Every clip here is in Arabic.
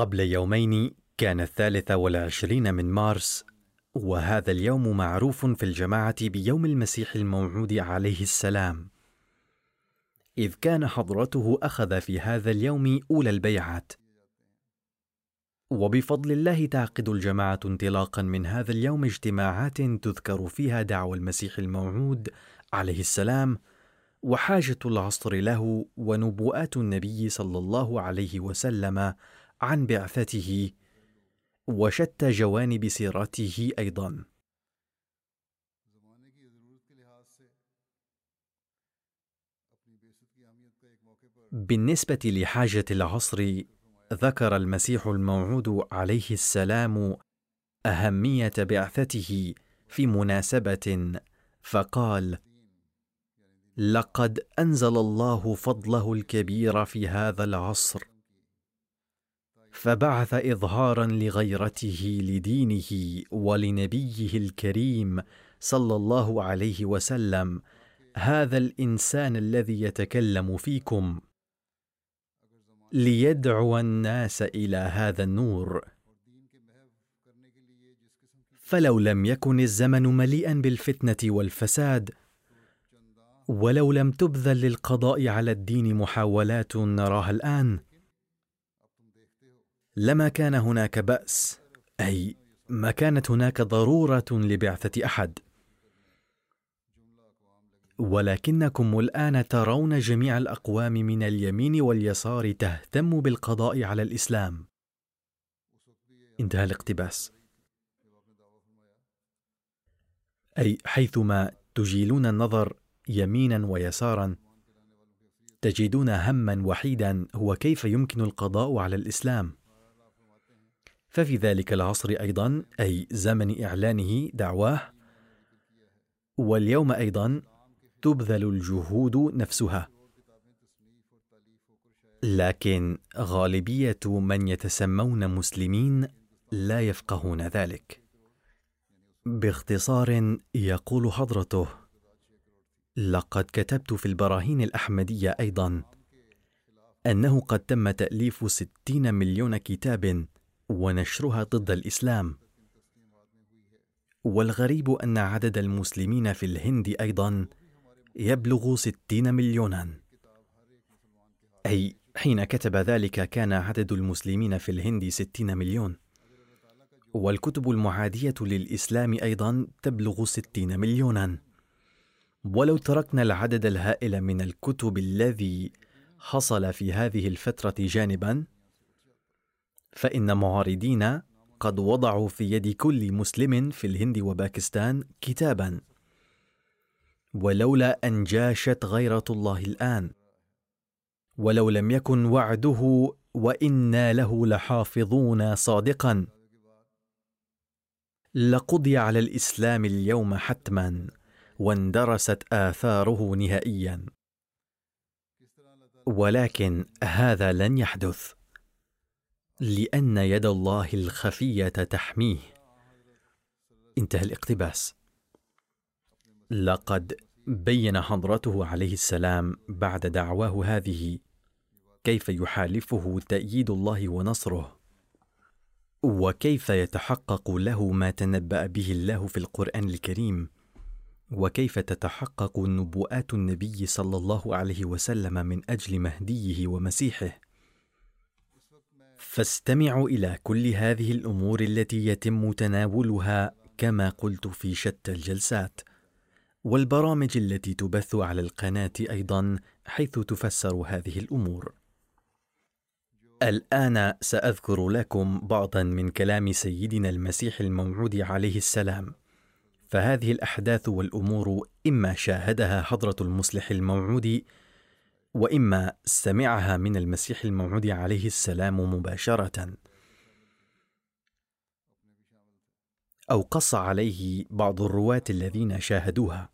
قبل يومين كان الثالث والعشرين من مارس وهذا اليوم معروف في الجماعة بيوم المسيح الموعود عليه السلام. إذ كان حضرته أخذ في هذا اليوم أولى البيعات. وبفضل الله تعقد الجماعة انطلاقا من هذا اليوم اجتماعات تذكر فيها دعوى المسيح الموعود عليه السلام وحاجة العصر له ونبوءات النبي صلى الله عليه وسلم عن بعثته وشتى جوانب سيرته أيضا. بالنسبة لحاجة العصر ذكر المسيح الموعود عليه السلام أهمية بعثته في مناسبة فقال لقد أنزل الله فضله الكبير في هذا العصر فبعث إظهارا لغيرته لدينه ولنبيه الكريم صلى الله عليه وسلم هذا الإنسان الذي يتكلم فيكم ليدعو الناس إلى هذا النور. فلو لم يكن الزمن مليئا بالفتنة والفساد ولو لم تبذل للقضاء على الدين محاولات نراها الآن لما كان هناك بأس أي ما كانت هناك ضرورة لبعثة أحد. ولكنكم الآن ترون جميع الأقوام من اليمين واليسار تهتم بالقضاء على الإسلام. انتهى الاقتباس. أي حيثما تجيلون النظر يمينا ويسارا تجدون هما وحيدا هو كيف يمكن القضاء على الإسلام. ففي ذلك العصر أيضا أي زمن إعلانه دعواه واليوم أيضا تبذل الجهود نفسها. لكن غالبية من يتسمون مسلمين لا يفقهون ذلك. باختصار يقول حضرته لقد كتبت في البراهين الأحمدية أيضا أنه قد تم تأليف ستين مليون كتاب ونشرها ضد الإسلام. والغريب أن عدد المسلمين في الهند أيضا يبلغ ستين مليونا. أي حين كتب ذلك كان عدد المسلمين في الهند ستين مليون. والكتب المعادية للإسلام أيضا تبلغ ستين مليونا. ولو تركنا العدد الهائل من الكتب الذي حصل في هذه الفترة جانبا فإن معارضين قد وضعوا في يد كل مسلم في الهند وباكستان كتابا. ولولا أن جاشت غيرة الله الآن. ولو لم يكن وعده وإنا له لحافظون صادقا. لقضي على الإسلام اليوم حتما واندرست آثاره نهائيا. ولكن هذا لن يحدث. لأن يد الله الخفية تحميه. انتهى الاقتباس. لقد بين حضرته عليه السلام بعد دعواه هذه. كيف يحالفه تأييد الله ونصره؟ وكيف يتحقق له ما تنبأ به الله في القرآن الكريم؟ وكيف تتحقق نبوءات النبي صلى الله عليه وسلم من أجل مهديه ومسيحه؟ فاستمعوا إلى كل هذه الأمور التي يتم تناولها كما قلت في شتى الجلسات. والبرامج التي تبث على القناة أيضا حيث تفسر هذه الأمور. الآن سأذكر لكم بعضا من كلام سيدنا المسيح الموعود عليه السلام. فهذه الأحداث والأمور إما شاهدها حضرة المصلح الموعود وإما سمعها من المسيح الموعود عليه السلام مباشرة. أو قص عليه بعض الرواة الذين شاهدوها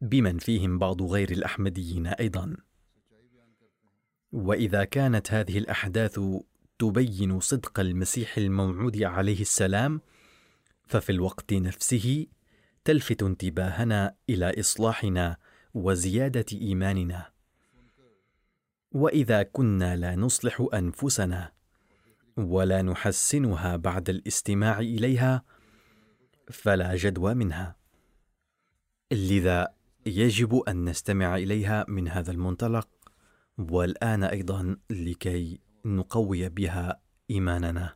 بمن فيهم بعض غير الأحمديين أيضا. وإذا كانت هذه الأحداث تبين صدق المسيح الموعود عليه السلام ففي الوقت نفسه تلفت انتباهنا إلى إصلاحنا وزيادة إيماننا. وإذا كنا لا نصلح أنفسنا ولا نحسنها بعد الاستماع إليها فلا جدوى منها. لذا يجب أن نستمع إليها من هذا المنطلق والآن أيضا لكي نقوي بها إيماننا.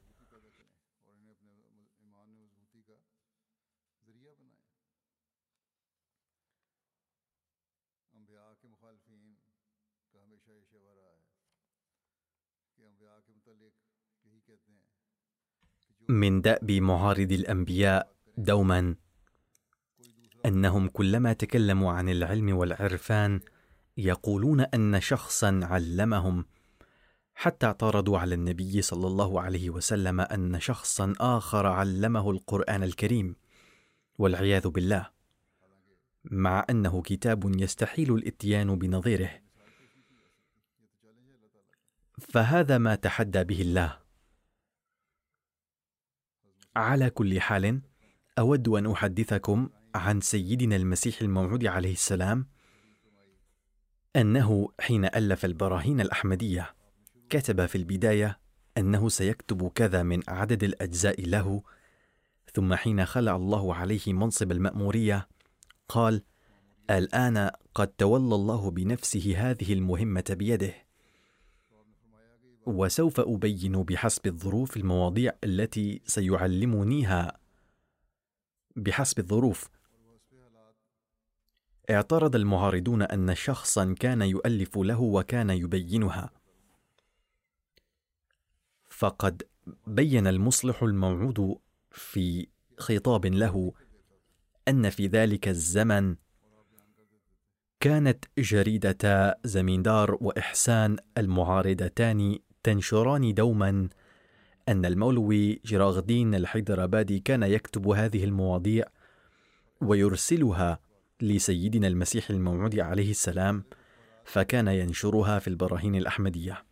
من دأب معارض الأنبياء دوما. أنهم كلما تكلموا عن العلم والعرفان يقولون أن شخصا علمهم حتى اعترضوا على النبي صلى الله عليه وسلم أن شخصا آخر علمه القرآن الكريم والعياذ بالله. مع أنه كتاب يستحيل الإتيان بنظيره. فهذا ما تحدى به الله. على كل حال أود أن أحدثكم عن سيدنا المسيح الموعود عليه السلام أنه حين ألف البراهين الأحمدية كتب في البداية أنه سيكتب كذا من عدد الأجزاء له ثم حين خلع الله عليه منصب المأمورية قال الآن قد تولى الله بنفسه هذه المهمة بيده. وسوف أبين بحسب الظروف المواضيع التي سيعلمنيها بحسب الظروف. اعترض المعارضون أن شخصا كان يؤلف له وكان يبينها. فقد بين المصلح الموعود في خطاب له أن في ذلك الزمن كانت جريدتا زميندار وإحسان المعارضتان تنشران دوما أن المولوي جراغدين الحيدرآبادي كان يكتب هذه المواضيع ويرسلها لسيدنا المسيح الموعود عليه السلام فكان ينشرها في البراهين الأحمدية.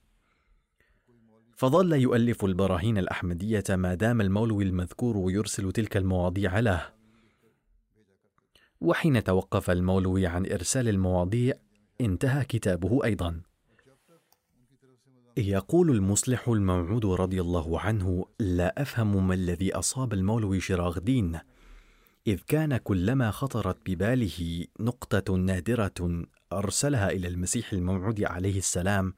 فظل يؤلف البراهين الأحمدية ما دام المولوي المذكور يرسل تلك المواضيع له. وحين توقف المولوي عن إرسال المواضيع انتهى كتابه أيضا. يقول المصلح الموعود رضي الله عنه لا أفهم ما الذي أصاب المولوي شراغدين إذ كان كلما خطرت بباله نقطة نادرة أرسلها إلى المسيح الموعود عليه السلام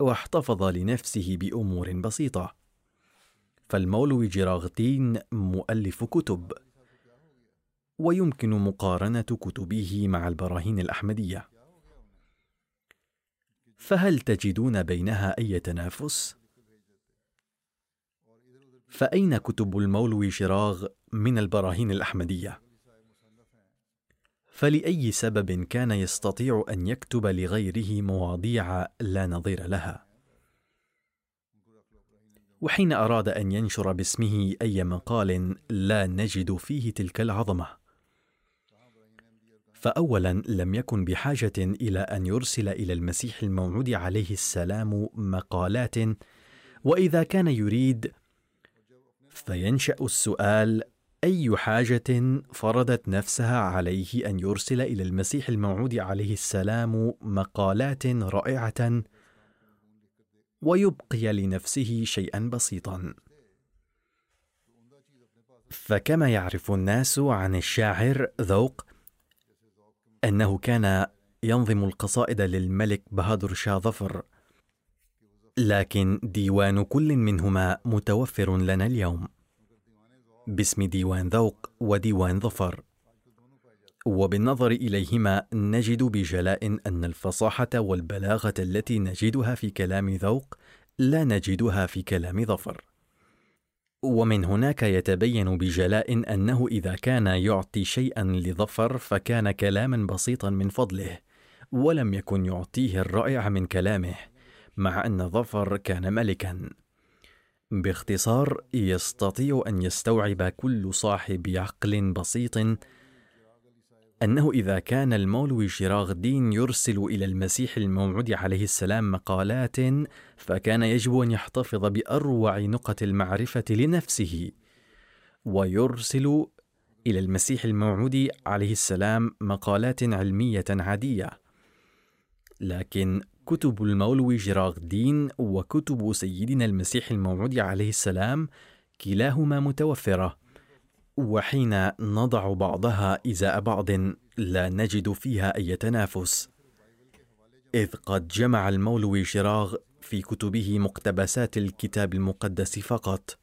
واحتفظ لنفسه بأمور بسيطة. فالمولوي جراغدين مؤلف كتب ويمكن مقارنة كتبه مع البراهين الأحمدية. فهل تجدون بينها أي تنافس؟ فأين كتب المولوي شراغ من البراهين الأحمدية؟ فلأي سبب كان يستطيع أن يكتب لغيره مواضيع لا نظير لها؟ وحين أراد أن ينشر باسمه أي مقال لا نجد فيه تلك العظمة. فاولا لم يكن بحاجة إلى أن يرسل إلى المسيح الموعود عليه السلام مقالات وإذا كان يريد فينشأ السؤال أي حاجة فرضت نفسها عليه أن يرسل إلى المسيح الموعود عليه السلام مقالات رائعة ويبقي لنفسه شيئا بسيطا. فكما يعرف الناس عن الشاعر ذوق أنه كان ينظم القصائد للملك بهادر شاه ظفر. لكن ديوان كل منهما متوفر لنا اليوم. باسم ديوان ذوق وديوان ظفر. وبالنظر إليهما نجد بجلاء أن الفصاحة والبلاغة التي نجدها في كلام ذوق لا نجدها في كلام ظفر. ومن هناك يتبين بجلاء أنه إذا كان يعطي شيئا لظفر فكان كلاما بسيطا من فضله ولم يكن يعطيه الرائع من كلامه مع أن ظفر كان ملكا. باختصار يستطيع أن يستوعب كل صاحب عقل بسيط أنه إذا كان المولوي شراغ الدين يرسل إلى المسيح الموعود عليه السلام مقالات فكان يجب أن يحتفظ بأروع نقط المعرفة لنفسه ويرسل إلى المسيح الموعود عليه السلام مقالات علمية عادية. لكن كتب المولوي جراغ الدين وكتب سيدنا المسيح الموعود عليه السلام كلاهما متوفرة وحين نضع بعضها إزاء بعض لا نجد فيها أي تنافس. إذ قد جمع المولوي شراغ في كتبه مقتبسات الكتاب المقدس فقط.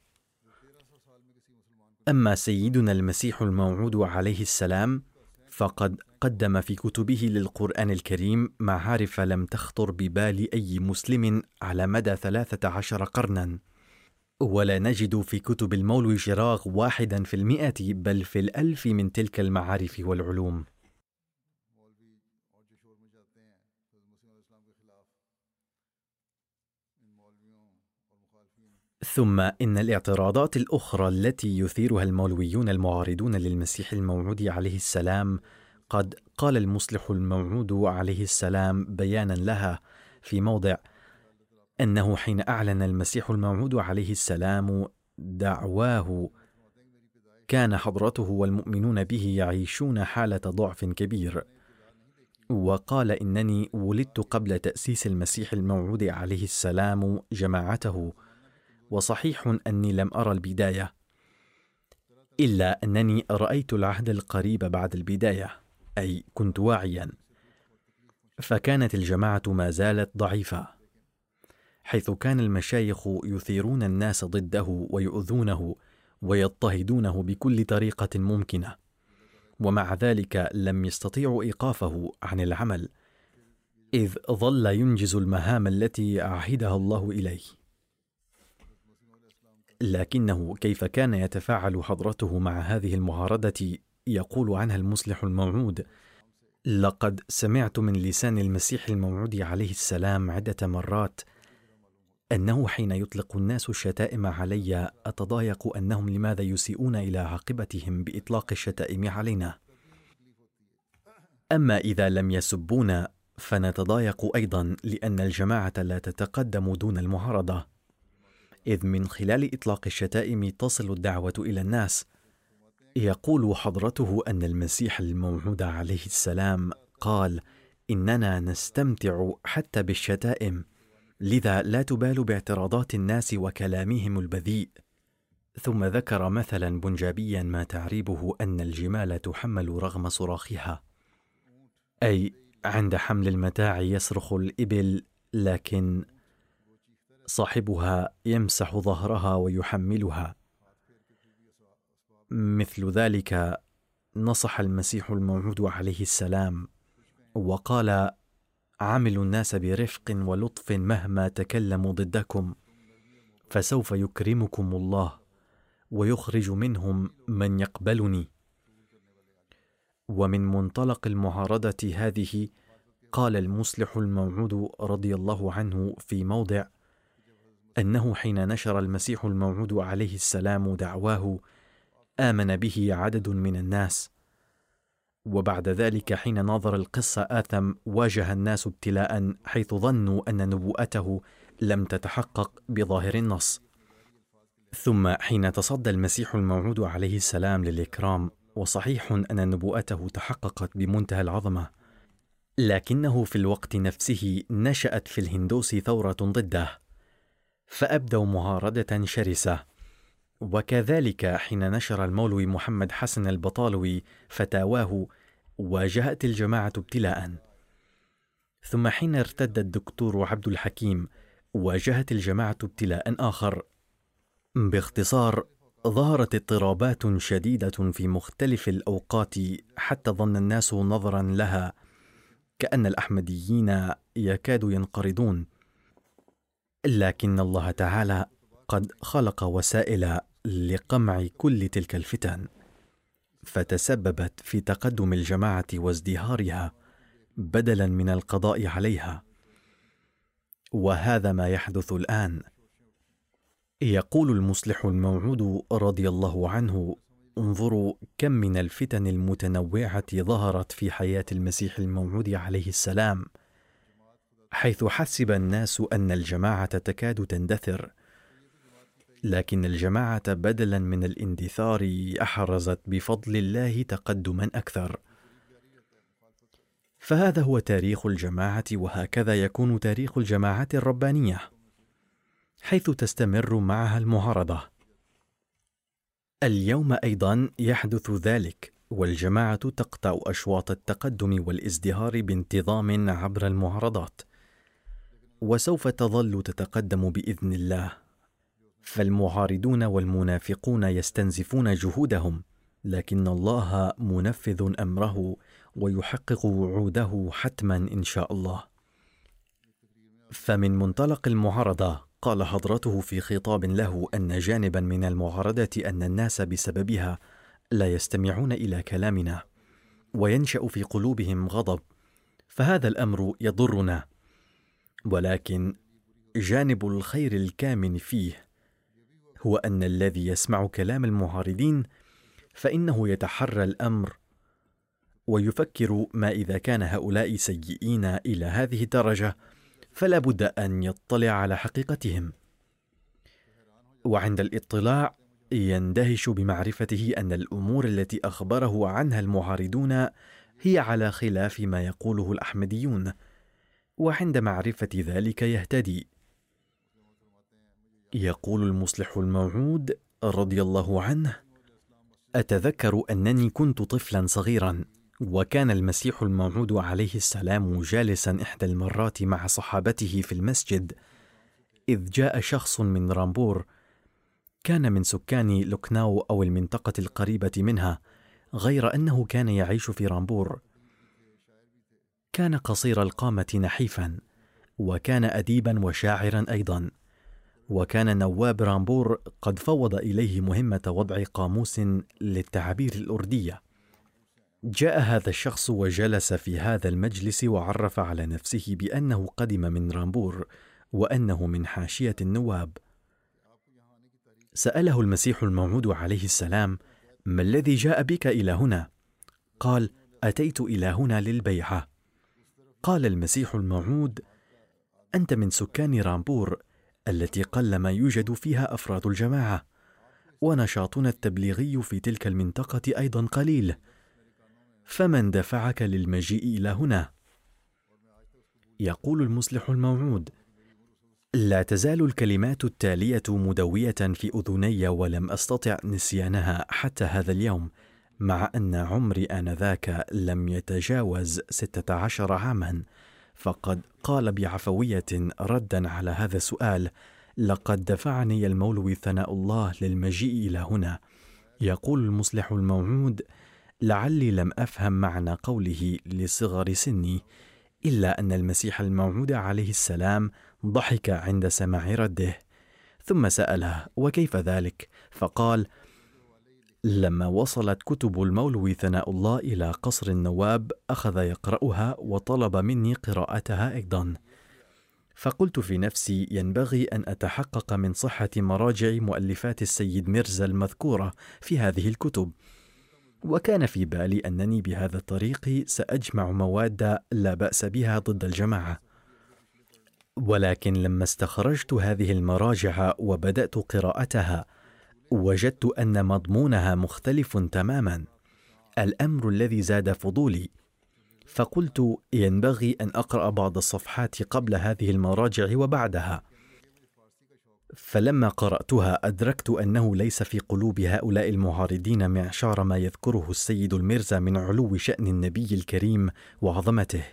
أما سيدنا المسيح الموعود عليه السلام فقد قدم في كتبه للقرآن الكريم معارف لم تخطر ببال أي مسلم على مدى ثلاثة عشر قرنا. ولا نجد في كتب المولوي جراغ واحدا في المئة بل في الألف من تلك المعارف والعلوم. ثم إن الاعتراضات الأخرى التي يثيرها المولويون المعارضون للمسيح الموعود عليه السلام قد قال المصلح الموعود عليه السلام بيانا لها في موضع أنه حين أعلن المسيح الموعود عليه السلام دعواه كان حضرته والمؤمنون به يعيشون حالة ضعف كبير. وقال إنني ولدت قبل تأسيس المسيح الموعود عليه السلام جماعته وصحيح أني لم أرى البداية إلا أنني رأيت العهد القريب بعد البداية أي كنت واعيا فكانت الجماعة ما زالت ضعيفة. حيث كان المشايخ يثيرون الناس ضده ويؤذونه ويضطهدونه بكل طريقة ممكنة. ومع ذلك لم يستطيعوا إيقافه عن العمل إذ ظل ينجز المهام التي عهدها الله إليه. لكنه كيف كان يتفاعل حضرته مع هذه المعارضة يقول عنها المصلح الموعود لقد سمعت من لسان المسيح الموعود عليه السلام عدة مرات أنه حين يطلق الناس الشتائم علي أتضايق أنهم لماذا يسيئون إلى عاقبتهم بإطلاق الشتائم علينا؟ أما إذا لم يسبونا فنتضايق أيضا لأن الجماعة لا تتقدم دون المعارضة. إذ من خلال إطلاق الشتائم تصل الدعوة إلى الناس. يقول حضرته أن المسيح الموعود عليه السلام قال إننا نستمتع حتى بالشتائم. لذا لا تبال باعتراضات الناس وكلامهم البذيء. ثم ذكر مثلا بنجابيا ما تعريبه أن الجمال تحمل رغم صراخها. أي عند حمل المتاع يصرخ الإبل لكن صاحبها يمسح ظهرها ويحملها. مثل ذلك نصح المسيح الموعود عليه السلام وقال عاملوا الناس برفق ولطف مهما تكلموا ضدكم فسوف يكرمكم الله ويخرج منهم من يقبلني. ومن منطلق المعارضة هذه قال المصلح الموعود رضي الله عنه في موضع أنه حين نشر المسيح الموعود عليه السلام دعواه آمن به عدد من الناس وبعد ذلك حين ناظر القصة آثم واجه الناس ابتلاء حيث ظنوا أن نبوءته لم تتحقق بظاهر النص. ثم حين تصدى المسيح الموعود عليه السلام للإكرام وصحيح أن نبوءته تحققت بمنتهى العظمة لكنه في الوقت نفسه نشأت في الهندوس ثورة ضده فأبدوا معارضة شرسة. وكذلك حين نشر المولوي محمد حسن البطالوي فتاواه واجهت الجماعة ابتلاء. ثم حين ارتد الدكتور عبد الحكيم واجهت الجماعة ابتلاء آخر. باختصار ظهرت اضطرابات شديدة في مختلف الأوقات حتى ظن الناس نظرا لها كأن الأحمديين يكادوا ينقرضون. لكن الله تعالى قد خلق وسائل لقمع كل تلك الفتن. فتسببت في تقدم الجماعة وازدهارها بدلا من القضاء عليها. وهذا ما يحدث الآن. يقول المصلح الموعود رضي الله عنه انظروا كم من الفتن المتنوعة ظهرت في حياة المسيح الموعود عليه السلام حيث حسب الناس أن الجماعة تكاد تندثر. لكن الجماعة بدلا من الاندثار أحرزت بفضل الله تقدما أكثر. فهذا هو تاريخ الجماعة وهكذا يكون تاريخ الجماعات الربانية حيث تستمر معها المعارضة. اليوم أيضا يحدث ذلك والجماعة تقطع أشواط التقدم والازدهار بانتظام عبر المعارضات. وسوف تظل تتقدم بإذن الله. فالمعارضون والمنافقون يستنزفون جهودهم لكن الله منفذ أمره ويحقق وعوده حتما إن شاء الله. فمن منطلق المعارضة قال حضرته في خطاب له أن جانبا من المعارضه أن الناس بسببها لا يستمعون إلى كلامنا وينشأ في قلوبهم غضب فهذا الأمر يضرنا. ولكن جانب الخير الكامن فيه هو أن الذي يسمع كلام المعارضين فإنه يتحرى الأمر ويفكر ما إذا كان هؤلاء سيئين إلى هذه الدرجة فلا بد أن يطلع على حقيقتهم. وعند الاطلاع يندهش بمعرفته أن الأمور التي أخبره عنها المعارضون هي على خلاف ما يقوله الأحمديون وعند معرفة ذلك يهتدي. يقول المصلح الموعود رضي الله عنه أتذكر أنني كنت طفلا صغيرا وكان المسيح الموعود عليه السلام جالسا إحدى المرات مع صحابته في المسجد إذ جاء شخص من رامبور كان من سكان لوكناو أو المنطقة القريبة منها غير أنه كان يعيش في رامبور. كان قصير القامة نحيفا وكان اديبا وشاعرا أيضا. وكان نواب رامبور قد فوض إليه مهمة وضع قاموس للتعابير الأردية. جاء هذا الشخص وجلس في هذا المجلس وعرف على نفسه بأنه قدم من رامبور وأنه من حاشية النواب. سأله المسيح الموعود عليه السلام ما الذي جاء بك إلى هنا؟ قال أتيت إلى هنا للبيعة. قال المسيح الموعود أنت من سكان رامبور التي قلما يوجد فيها أفراد الجماعة ونشاطنا التبليغي في تلك المنطقة أيضا قليل. فمن دفعك للمجيء إلى هنا؟ يقول المصلح الموعود. لا تزال الكلمات التالية مدوية في أذني ولم أستطع نسيانها حتى هذا اليوم مع أن عمري آنذاك لم يتجاوز ستة عشر عاما. فقد قال بعفوية ردا على هذا السؤال لقد دفعني المولوي ثناء الله للمجيء إلى هنا. يقول المصلح الموعود لعلي لم أفهم معنى قوله لصغر سني إلا أن المسيح الموعود عليه السلام ضحك عند سماع رده. ثم سأله وكيف ذلك؟ فقال لما وصلت كتب المولوي ثناء الله إلى قصر النواب أخذ يقرأها وطلب مني قراءتها أيضا. فقلت في نفسي ينبغي أن أتحقق من صحة مراجع مؤلفات السيد ميرزا المذكورة في هذه الكتب. وكان في بالي أنني بهذا الطريق سأجمع مواد لا بأس بها ضد الجماعة. ولكن لما استخرجت هذه المراجع وبدأت قراءتها وجدت أن مضمونها مختلف تماما. الأمر الذي زاد فضولي. فقلت ينبغي أن أقرأ بعض الصفحات قبل هذه المراجع وبعدها. فلما قرأتها أدركت أنه ليس في قلوب هؤلاء المعارضين معشار ما يذكره السيد الميرزا من علو شأن النبي الكريم وعظمته.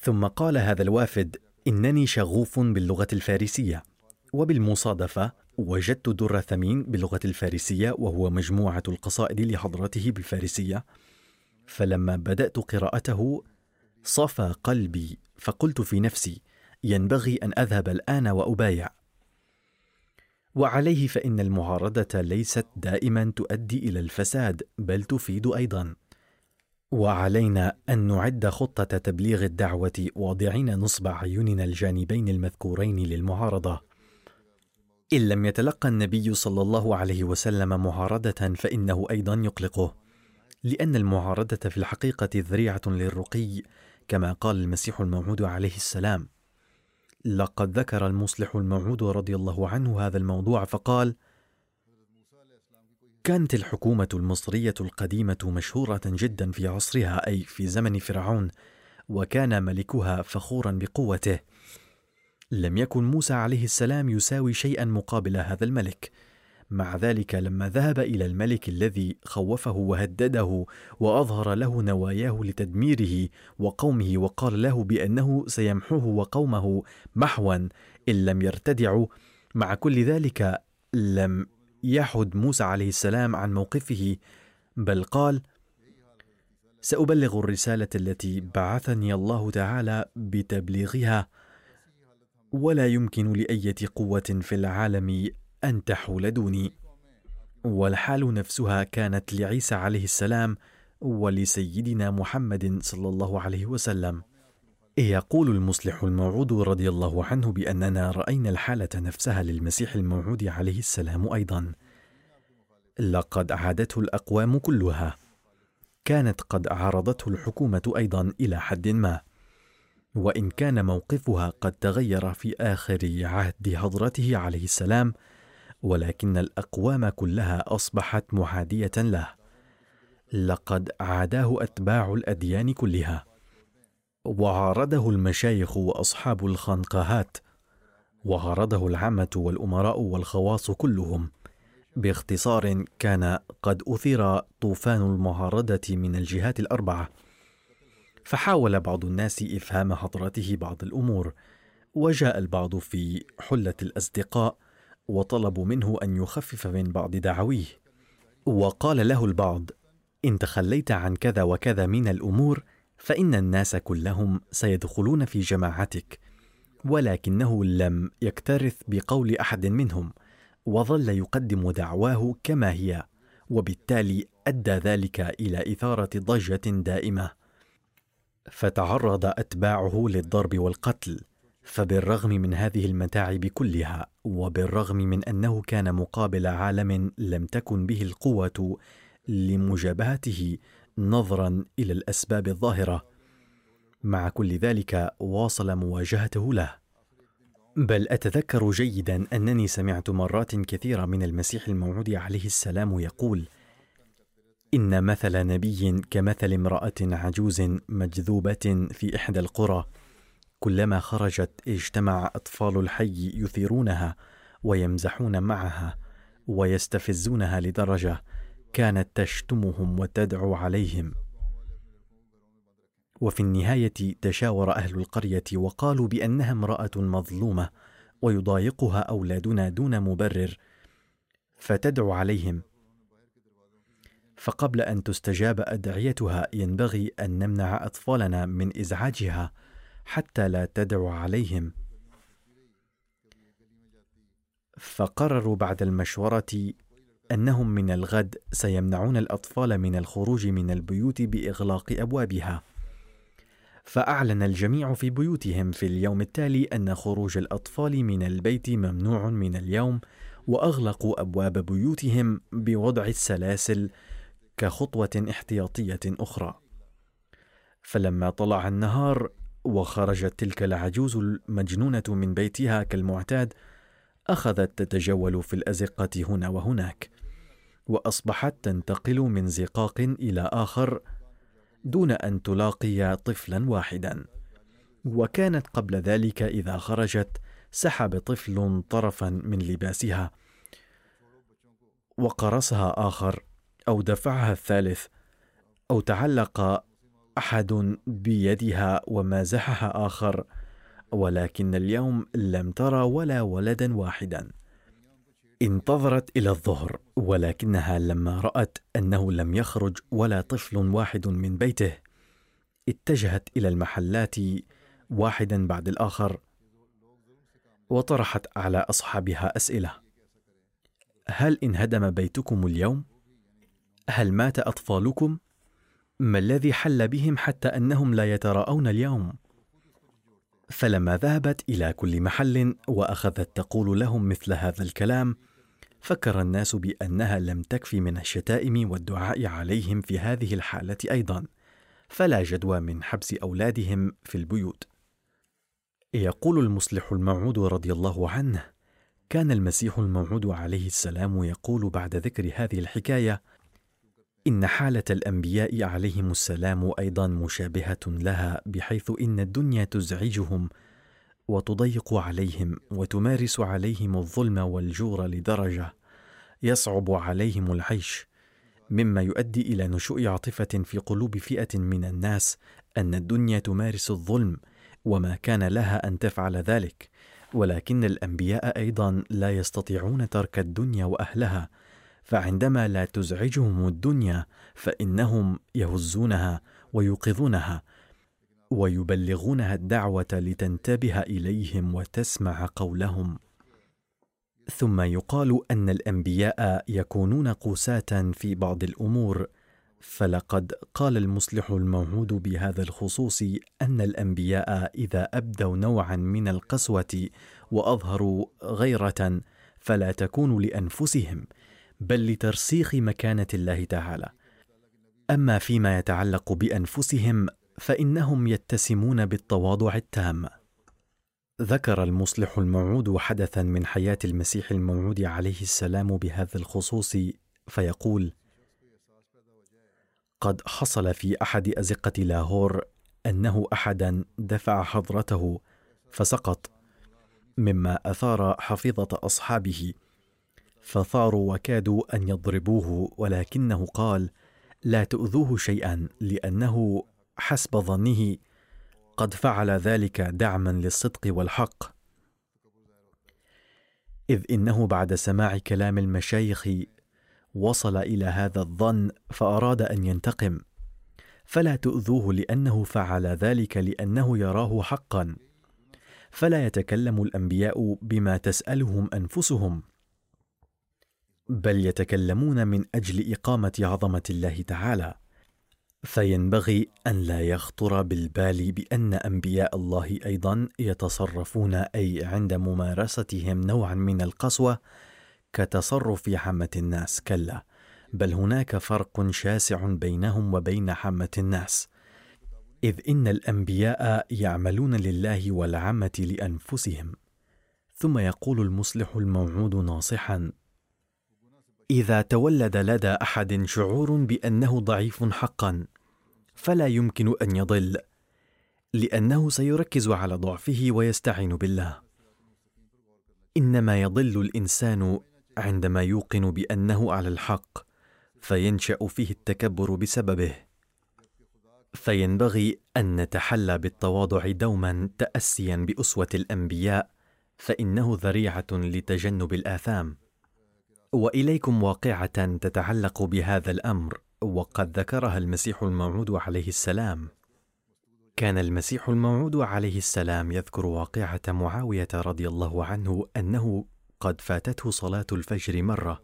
ثم قال هذا الوافد إنني شغوف باللغة الفارسية وبالمصادفة وجدت در ثمين باللغة الفارسية وهو مجموعة القصائد لحضرته بالفارسية. فلما بدأت قراءته صفى قلبي فقلت في نفسي ينبغي أن أذهب الآن وأبايع. وعليه فإن المعارضة ليست دائما تؤدي إلى الفساد بل تفيد أيضا. وعلينا أن نعد خطة تبليغ الدعوة واضعين نصب عيوننا الجانبين المذكورين للمعارضة. إن لم يتلقى النبي صلى الله عليه وسلم معارضة فإنه أيضا يقلقه لأن المعارضة في الحقيقة ذريعة للرقي كما قال المسيح الموعود عليه السلام. لقد ذكر المصلح الموعود رضي الله عنه هذا الموضوع فقال كانت الحكومة المصرية القديمة مشهورة جدا في عصرها أي في زمن فرعون وكان ملكها فخورا بقوته لم يكن موسى عليه السلام يساوي شيئا مقابل هذا الملك. مع ذلك لما ذهب إلى الملك الذي خوفه وهدده وأظهر له نواياه لتدميره وقومه وقال له بأنه سيمحوه وقومه محوا إن لم يرتدعوا مع كل ذلك لم يحد موسى عليه السلام عن موقفه بل قال سأبلغ الرسالة التي بعثني الله تعالى بتبليغها ولا يمكن لأية قوة في العالم أن تحول دوني. والحال نفسها كانت لعيسى عليه السلام ولسيدنا محمد صلى الله عليه وسلم. يقول المصلح الموعود رضي الله عنه بأننا رأينا الحالة نفسها للمسيح الموعود عليه السلام أيضا. لقد عادته الأقوام كلها. كانت قد عارضته الحكومة أيضا إلى حد ما. وإن كان موقفها قد تغير في آخر عهد حضرته عليه السلام ولكن الأقوام كلها أصبحت محادية له. لقد عاداه أتباع الأديان كلها. وعارضه المشايخ وأصحاب الخنقهات وعارضه العامة والأمراء والخواص كلهم. باختصار كان قد أثير طوفان المعارضة من الجهات الأربعة. فحاول بعض الناس إفهام حضرته بعض الأمور وجاء البعض في حلة الأصدقاء وطلبوا منه أن يخفف من بعض دعويه وقال له البعض إن تخليت عن كذا وكذا من الأمور فإن الناس كلهم سيدخلون في جماعتك ولكنه لم يكترث بقول أحد منهم وظل يقدم دعواه كما هي وبالتالي أدى ذلك إلى إثارة ضجة دائمة. فتعرض أتباعه للضرب والقتل فبالرغم من هذه المتاعب كلها وبالرغم من أنه كان مقابل عالم لم تكن به القوة لمجابهته نظرا إلى الأسباب الظاهرة. مع كل ذلك واصل مواجهته له. بل أتذكر جيدا أنني سمعت مرات كثيرة من المسيح الموعود عليه السلام يقول إن مثل نبي كمثل امرأة عجوز مجذوبة في إحدى القرى. كلما خرجت اجتمع أطفال الحي يثيرونها ويمزحون معها ويستفزونها لدرجة كانت تشتمهم وتدعو عليهم. وفي النهاية تشاور أهل القرية وقالوا بأنها امرأة مظلومة ويضايقها أولادنا دون مبرر فتدعو عليهم فقبل أن تستجاب أدعيتها ينبغي أن نمنع أطفالنا من إزعاجها حتى لا تدعو عليهم. فقرروا بعد المشورة أنهم من الغد سيمنعون الأطفال من الخروج من البيوت بإغلاق أبوابها. فأعلن الجميع في بيوتهم في اليوم التالي أن خروج الأطفال من البيت ممنوع من اليوم وأغلقوا أبواب بيوتهم بوضع السلاسل كخطوة احتياطية أخرى. فلما طلع النهار وخرجت تلك العجوز المجنونة من بيتها كالمعتاد أخذت تتجول في الأزقة هنا وهناك وأصبحت تنتقل من زقاق إلى آخر دون أن تلاقي طفلا واحدا. وكانت قبل ذلك إذا خرجت سحب طفل طرفا من لباسها وقرصها آخر أو دفعها الثالث أو تعلق أحد بيدها ومازحها آخر ولكن اليوم لم ترى ولا ولدا واحدا. انتظرت إلى الظهر ولكنها لما رأت أنه لم يخرج ولا طفل واحد من بيته اتجهت إلى المحلات واحدا بعد الآخر وطرحت على أصحابها أسئلة. هل انهدم بيتكم اليوم؟ هل مات أطفالكم؟ ما الذي حل بهم حتى أنهم لا يتراءون اليوم؟ فلما ذهبت إلى كل محل وأخذت تقول لهم مثل هذا الكلام فكر الناس بأنها لم تكفي من الشتائم والدعاء عليهم في هذه الحالة أيضا فلا جدوى من حبس أولادهم في البيوت. يقول المصلح الموعود رضي الله عنه كان المسيح الموعود عليه السلام يقول بعد ذكر هذه الحكاية إن حالة الأنبياء عليهم السلام أيضا مشابهة لها بحيث إن الدنيا تزعجهم وتضيق عليهم وتمارس عليهم الظلم والجور لدرجة يصعب عليهم العيش مما يؤدي إلى نشوء عاطفة في قلوب فئة من الناس أن الدنيا تمارس الظلم وما كان لها أن تفعل ذلك. ولكن الأنبياء أيضا لا يستطيعون ترك الدنيا وأهلها فعندما لا تزعجهم الدنيا فإنهم يهزونها ويوقظونها ويبلغونها الدعوة لتنتبه إليهم وتسمع قولهم. ثم يقال أن الأنبياء يكونون قساه في بعض الأمور فلقد قال المصلح الموعود بهذا الخصوص أن الأنبياء إذا أبدوا نوعا من القسوة وأظهروا غيرة فلا تكون لأنفسهم. بل لترسيخ مكانة الله تعالى. أما فيما يتعلق بأنفسهم فإنهم يتسمون بالتواضع التام. ذكر المصلح الموعود حدثا من حياة المسيح الموعود عليه السلام بهذا الخصوص فيقول قد حصل في أحد أزقة لاهور أنه احدا دفع حضرته فسقط مما أثار حفيظة أصحابه فثاروا وكادوا أن يضربوه ولكنه قال لا تؤذوه شيئا لأنه حسب ظنه قد فعل ذلك دعما للصدق والحق. إذ إنه بعد سماع كلام المشايخ وصل إلى هذا الظن فأراد أن ينتقم. فلا تؤذوه لأنه فعل ذلك لأنه يراه حقا. فلا يتكلم الأنبياء بما تسألهم أنفسهم. بل يتكلمون من أجل إقامة عظمة الله تعالى. فينبغي أن لا يخطر بالبال بأن أنبياء الله أيضا يتصرفون أي عند ممارستهم نوعا من القسوة كتصرف عامه الناس. كلا بل هناك فرق شاسع بينهم وبين عامه الناس. إذ إن الأنبياء يعملون لله والعامة لأنفسهم. ثم يقول المصلح الموعود ناصحا إذا تولد لدى أحد شعور بأنه ضعيف حقا فلا يمكن أن يضل لأنه سيركز على ضعفه ويستعين بالله. إنما يضل الإنسان عندما يوقن بأنه على الحق فينشأ فيه التكبر بسببه. فينبغي أن نتحلى بالتواضع دوما تاسيا بأسوة الأنبياء فإنه ذريعة لتجنب الآثام. وإليكم واقعة تتعلق بهذا الأمر وقد ذكرها المسيح الموعود عليه السلام. كان المسيح الموعود عليه السلام يذكر واقعة معاوية رضي الله عنه أنه قد فاتته صلاة الفجر مرة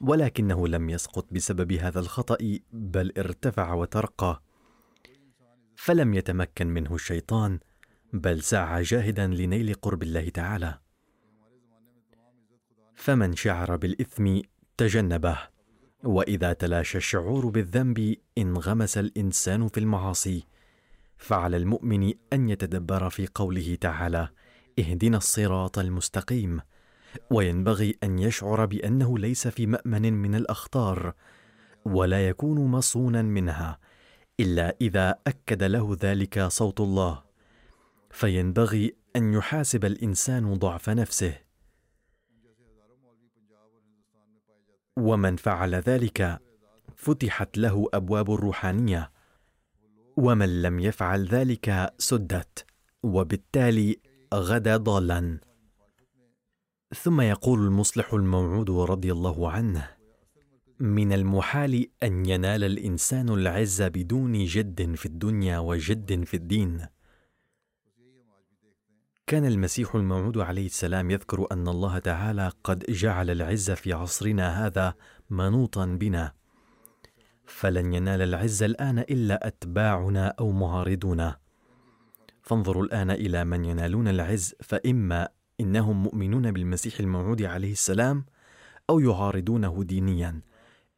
ولكنه لم يسقط بسبب هذا الخطأ بل ارتفع وترقى. فلم يتمكن منه الشيطان بل سعى جاهدا لنيل قرب الله تعالى. فمن شعر بالإثم تجنبه وإذا تلاشى الشعور بالذنب انغمس الإنسان في المعاصي. فعلى المؤمن أن يتدبر في قوله تعالى اهدنا الصراط المستقيم وينبغي أن يشعر بأنه ليس في مأمن من الأخطار ولا يكون مصونا منها إلا إذا أكد له ذلك صوت الله. فينبغي أن يحاسب الإنسان ضعف نفسه ومن فعل ذلك فتحت له أبواب الروحانية ومن لم يفعل ذلك سدت وبالتالي غدا ضالا. ثم يقول المصلح الموعود رضي الله عنه من المحال أن ينال الإنسان العز بدون جد في الدنيا وجد في الدين. كان المسيح الموعود عليه السلام يذكر أن الله تعالى قد جعل العز في عصرنا هذا منوطا بنا. فلن ينال العز الآن إلا أتباعنا أو معارضونا. فانظروا الآن إلى من ينالون العز فإما إنهم مؤمنون بالمسيح الموعود عليه السلام أو يعارضونه دينيا.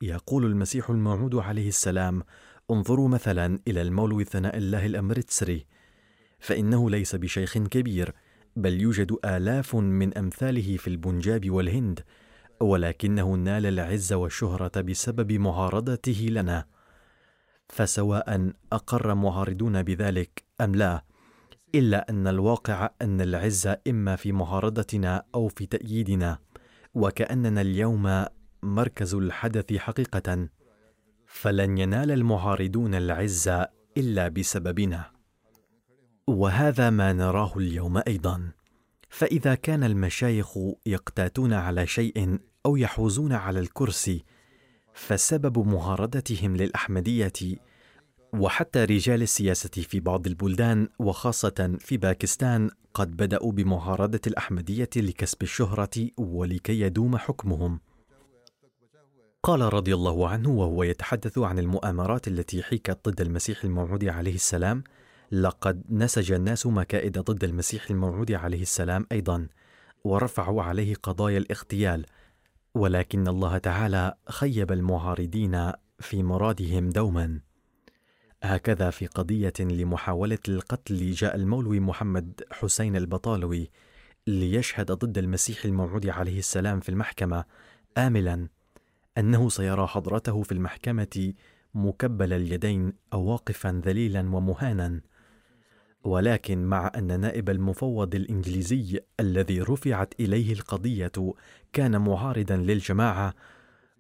يقول المسيح الموعود عليه السلام انظروا مثلا إلى المولوي ثناء الله الامرتسري فإنه ليس بشيخ كبير بل يوجد آلاف من أمثاله في البنجاب والهند ولكنه نال العز والشهرة بسبب معارضته لنا. فسواء أقر معارضون بذلك أم لا إلا أن الواقع أن العز إما في معارضتنا أو في تأييدنا وكأننا اليوم مركز الحدث حقيقة فلن ينال المعارضون العز إلا بسببنا. وهذا ما نراه اليوم أيضا. فإذا كان المشايخ يقتاتون على شيء أو يحوزون على الكرسي فسبب معارضتهم للأحمدية وحتى رجال السياسة في بعض البلدان وخاصة في باكستان قد بدأوا بمعارضه الأحمدية لكسب الشهرة ولكي يدوم حكمهم. قال رضي الله عنه وهو يتحدث عن المؤامرات التي حيكت ضد المسيح الموعود عليه السلام لقد نسج الناس مكائد ضد المسيح الموعود عليه السلام أيضا ورفعوا عليه قضايا الاغتيال. ولكن الله تعالى خيب المعارضين في مرادهم دوما. هكذا في قضية لمحاولة القتل جاء المولوي محمد حسين البطالوي ليشهد ضد المسيح الموعود عليه السلام في المحكمة املا أنه سيرى حضرته في المحكمة مكبل اليدين أو واقفا ذليلا ومهانا. ولكن مع أن نائب المفوض الإنجليزي الذي رفعت إليه القضية كان معارضا للجماعة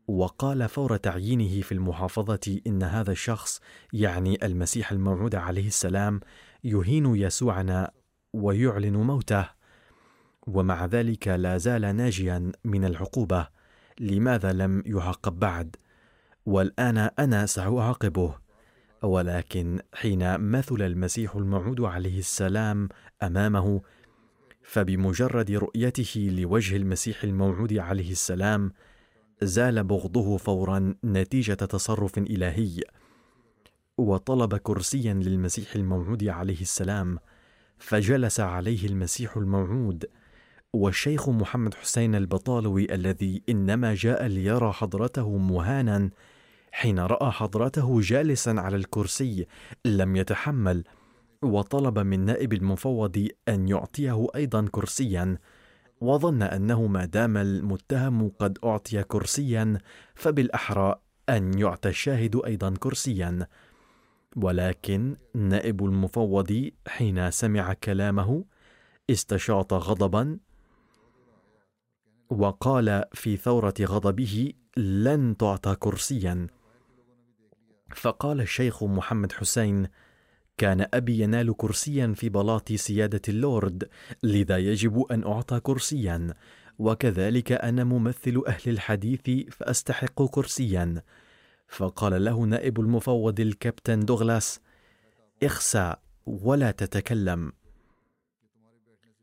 وقال فور تعيينه في المحافظة إن هذا الشخص يعني المسيح الموعود عليه السلام يهين يسوعنا ويعلن موته. ومع ذلك لا زال ناجيا من العقوبة. لماذا لم يعاقب بعد؟ والآن أنا سأعاقبه. ولكن حين مثل المسيح الموعود عليه السلام أمامه فبمجرد رؤيته لوجه المسيح الموعود عليه السلام زال بغضه فورا نتيجة تصرف إلهي وطلب كرسيا للمسيح الموعود عليه السلام فجلس عليه المسيح الموعود والشيخ محمد حسين البطالوي الذي إنما جاء ليرى حضرته مهانا حين رأى حضرته جالسا على الكرسي لم يتحمل وطلب من نائب المفوض أن يعطيه أيضا كرسيا. وظن أنه ما دام المتهم قد أعطي كرسيا فبالأحرى أن يعطى الشاهد أيضا كرسيا. ولكن نائب المفوض حين سمع كلامه استشاط غضبا وقال في ثورة غضبه لن تعطى كرسيا. فقال الشيخ محمد حسين كان أبي ينال كرسيا في بلاط سيادة اللورد لذا يجب أن أعطى كرسيا وكذلك أنا ممثل أهل الحديث فأستحق كرسيا. فقال له نائب المفوض الكابتن دوغلاس اخسى ولا تتكلم.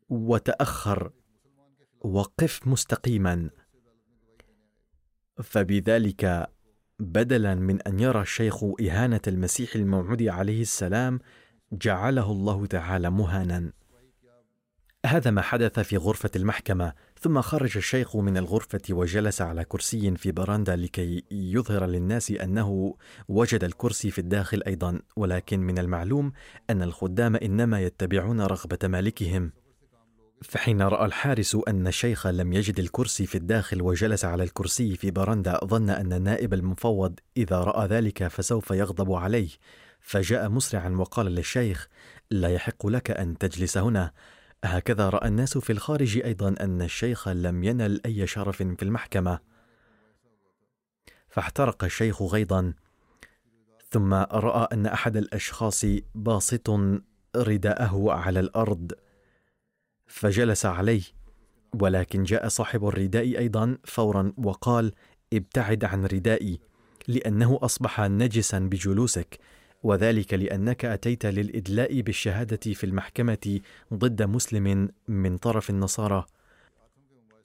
وتأخر وقف مستقيما. فبذلك بدلا من أن يرى الشيخ إهانة المسيح الموعود عليه السلام جعله الله تعالى مهانا هذا ما حدث في غرفة المحكمة، ثم خرج الشيخ من الغرفة وجلس على كرسي في براندا لكي يظهر للناس أنه وجد الكرسي في الداخل أيضا، ولكن من المعلوم أن الخدام إنما يتبعون رغبة مالكهم. فحين رأى الحارس أن الشيخ لم يجد الكرسي في الداخل وجلس على الكرسي في براندا، ظن أن النائب المفوض إذا رأى ذلك فسوف يغضب عليه، فجاء مسرعا وقال للشيخ: لا يحق لك أن تجلس هنا. هكذا رأى الناس في الخارج أيضا أن الشيخ لم ينل أي شرف في المحكمة. فاحترق الشيخ غيظا ثم رأى أن أحد الأشخاص باسط رداءه على الأرض. فجلس عليه ولكن جاء صاحب الرداء أيضا فورا وقال ابتعد عن ردائي لأنه أصبح نجسا بجلوسك وذلك لأنك أتيت للإدلاء بالشهادة في المحكمة ضد مسلم من طرف النصارى.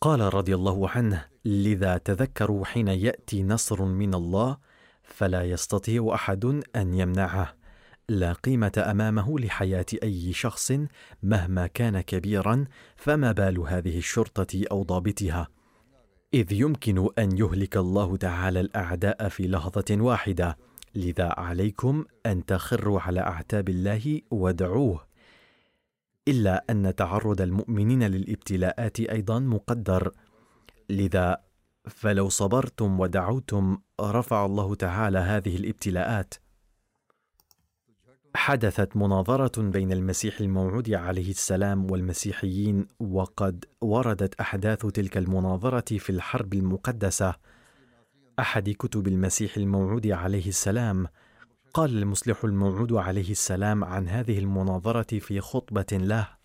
قال رضي الله عنه لذا تذكروا حين يأتي نصر من الله فلا يستطيع أحد أن يمنعه. لا قيمة أمامه لحياة أي شخص مهما كان كبيرا فما بال هذه الشرطة أو ضابطها. إذ يمكن أن يهلك الله تعالى الأعداء في لحظة واحدة. لذا عليكم أن تخروا على أعتاب الله وادعوه. إلا أن تعرض المؤمنين للابتلاءات أيضا مقدر. لذا فلو صبرتم ودعوتم رفع الله تعالى هذه الابتلاءات. حدثت مناظرة بين المسيح الموعود عليه السلام والمسيحيين وقد وردت أحداث تلك المناظرة في الحرب المقدسة. أحد كتب المسيح الموعود عليه السلام قال المصلح الموعود عليه السلام عن هذه المناظرة في خطبة له.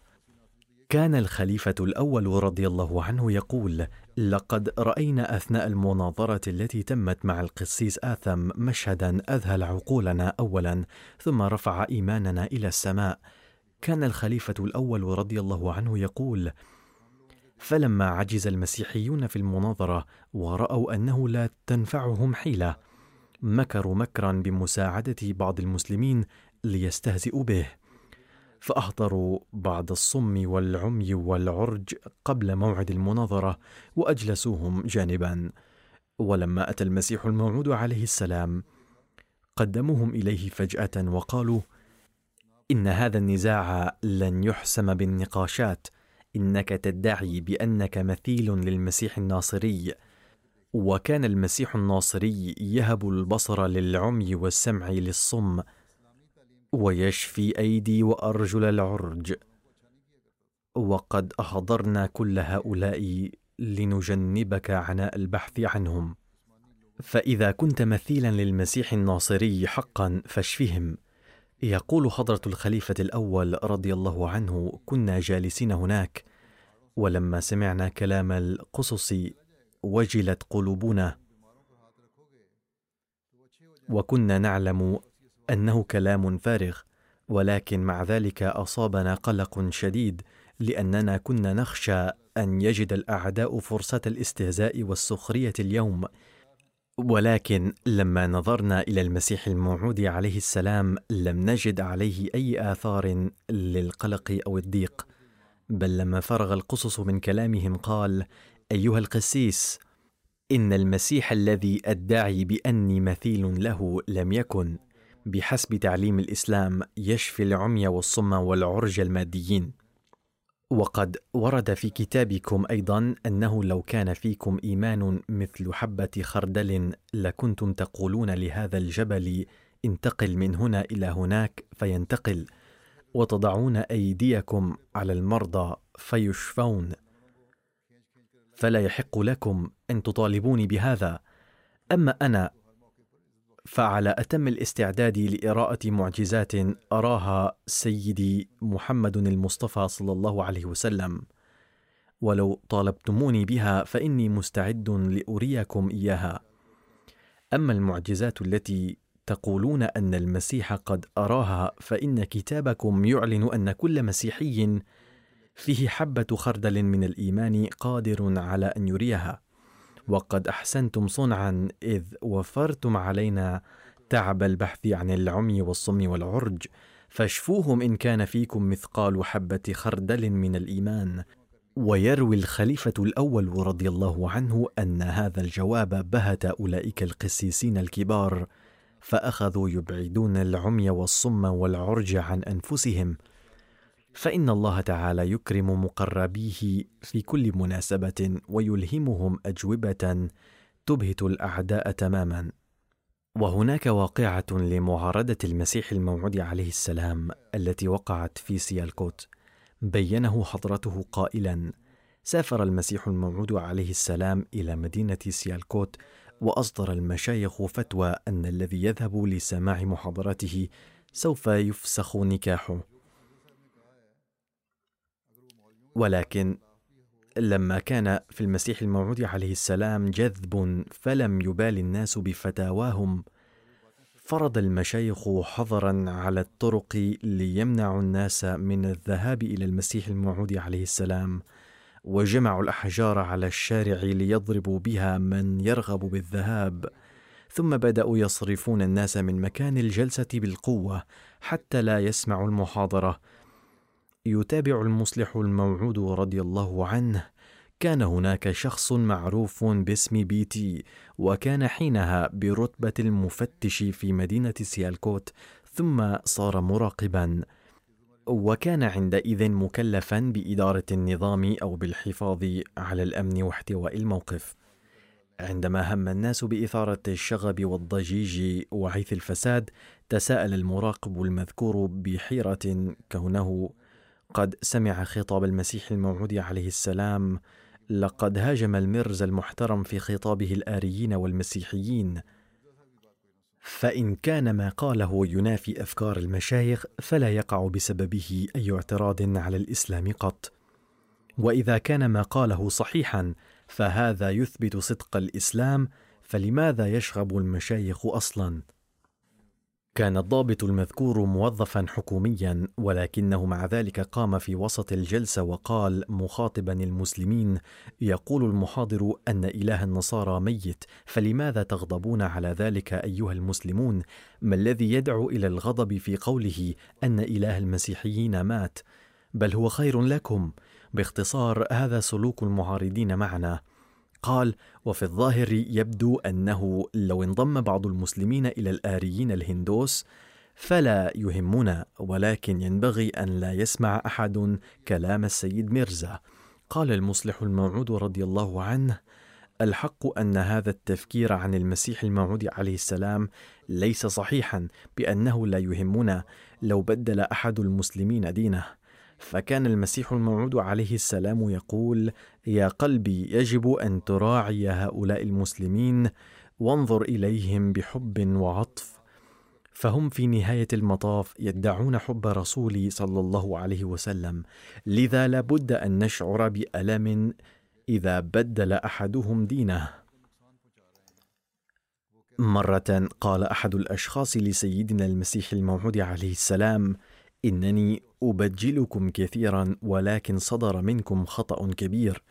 كان الخليفة الأول رضي الله عنه يقول لقد رأينا أثناء المناظرة التي تمت مع القسيس آثم مشهدا أذهل عقولنا اولا ثم رفع إيماننا إلى السماء. كان الخليفة الأول رضي الله عنه يقول فلما عجز المسيحيون في المناظرة ورأوا أنه لا تنفعهم حيلة مكروا مكرا بمساعدة بعض المسلمين ليستهزئوا به. فاحضروا بعض الصم والعمي والعرج قبل موعد المناظرة وأجلسوهم جانبا. ولما أتى المسيح الموعود عليه السلام قدموهم إليه فجأة وقالوا إن هذا النزاع لن يحسم بالنقاشات. إنك تدعي بأنك مثيل للمسيح الناصري. وكان المسيح الناصري يهب البصر للعمي والسمع للصم ويشفي أيدي وأرجل العرج. وقد أحضرنا كل هؤلاء لنجنبك عناء البحث عنهم. فإذا كنت مثيلا للمسيح الناصري حقا فاشفهم. يقول حضرة الخليفة الأول رضي الله عنه: كنا جالسين هناك، ولما سمعنا كلام القصص وجلت قلوبنا، وكنا نعلم أنه كلام فارغ، ولكن مع ذلك أصابنا قلق شديد، لأننا كنا نخشى أن يجد الأعداء فرصة الاستهزاء والسخرية اليوم. ولكن لما نظرنا إلى المسيح الموعود عليه السلام لم نجد عليه أي آثار للقلق أو الضيق. بل لما فرغ القصص من كلامهم قال أيها القسيس إن المسيح الذي أدعي بأني مثيل له لم يكن بحسب تعليم الإسلام يشفي العمي والصم والعرج الماديين. وقد ورد في كتابكم أيضا أنه لو كان فيكم إيمان مثل حبة خردل لكنتم تقولون لهذا الجبل انتقل من هنا إلى هناك فينتقل. وتضعون أيديكم على المرضى فيشفون. فلا يحق لكم أن تطالبوني بهذا. أما أنا فعلى أتم الاستعداد لإراءة معجزات أراها سيدي محمد المصطفى صلى الله عليه وسلم. ولو طالبتموني بها فإني مستعد لأريكم إياها. أما المعجزات التي تقولون أن المسيح قد أراها فإن كتابكم يعلن أن كل مسيحي فيه حبة خردل من الإيمان قادر على أن يريها. وقد أحسنتم صنعا إذ وفرتم علينا تعب البحث عن العمي والصم والعرج. فاشفوهم إن كان فيكم مثقال حبة خردل من الإيمان. ويروي الخليفة الأول رضي الله عنه أن هذا الجواب بهت أولئك القسيسين الكبار فأخذوا يبعدون العمي والصم والعرج عن أنفسهم. فإن الله تعالى يكرم مقربيه في كل مناسبة ويلهمهم أجوبة تبهت الأعداء تماما. وهناك واقعة لمعارضة المسيح الموعود عليه السلام التي وقعت في سيالكوت. بينه حضرته قائلا سافر المسيح الموعود عليه السلام إلى مدينة سيالكوت وأصدر المشايخ فتوى أن الذي يذهب لسماع محاضرته سوف يفسخ نكاحه. ولكن لما كان في المسيح الموعود عليه السلام جذب فلم يبال الناس بفتاواهم فرض المشايخ حظرا على الطرق ليمنعوا الناس من الذهاب إلى المسيح الموعود عليه السلام وجمعوا الأحجار على الشارع ليضربوا بها من يرغب بالذهاب. ثم بدأوا يصرفون الناس من مكان الجلسة بالقوة حتى لا يسمعوا المحاضرة. يتابع المصلح الموعود رضي الله عنه. كان هناك شخص معروف باسم بيتي وكان حينها برتبة المفتش في مدينة سيالكوت ثم صار مراقبا. وكان عندئذ مكلفا بإدارة النظام أو بالحفاظ على الأمن واحتواء الموقف. عندما هم الناس بإثارة الشغب والضجيج وعيث الفساد تساءل المراقب المذكور بحيرة كونه قد سمع خطاب المسيح الموعود عليه السلام لقد هاجم المرز المحترم في خطابه الآريين والمسيحيين فإن كان ما قاله ينافي أفكار المشايخ فلا يقع بسببه أي اعتراض على الإسلام قط وإذا كان ما قاله صحيحا فهذا يثبت صدق الإسلام فلماذا يشغب المشايخ أصلا؟ كان الضابط المذكور موظفا حكوميا ولكنه مع ذلك قام في وسط الجلسة وقال مخاطبا المسلمين يقول المحاضر أن إله النصارى ميت فلماذا تغضبون على ذلك أيها المسلمون؟ ما الذي يدعو إلى الغضب في قوله أن إله المسيحيين مات؟ بل هو خير لكم. باختصار هذا سلوك المعارضين معنا. قال وفي الظاهر يبدو أنه لو انضم بعض المسلمين إلى الآريين الهندوس فلا يهمنا ولكن ينبغي أن لا يسمع أحد كلام السيد ميرزا. قال المصلح الموعود رضي الله عنه الحق أن هذا التفكير عن المسيح الموعود عليه السلام ليس صحيحا بأنه لا يهمنا لو بدل أحد المسلمين دينه. فكان المسيح الموعود عليه السلام يقول يا قلبي يجب أن تراعي هؤلاء المسلمين وانظر إليهم بحب وعطف. فهم في نهاية المطاف يدعون حب رسولي صلى الله عليه وسلم. لذا لابد أن نشعر بألم إذا بدل أحدهم دينه. مرة قال أحد الأشخاص لسيدنا المسيح الموعود عليه السلام إنني أبجلكم كثيرا ولكن صدر منكم خطأ كبير.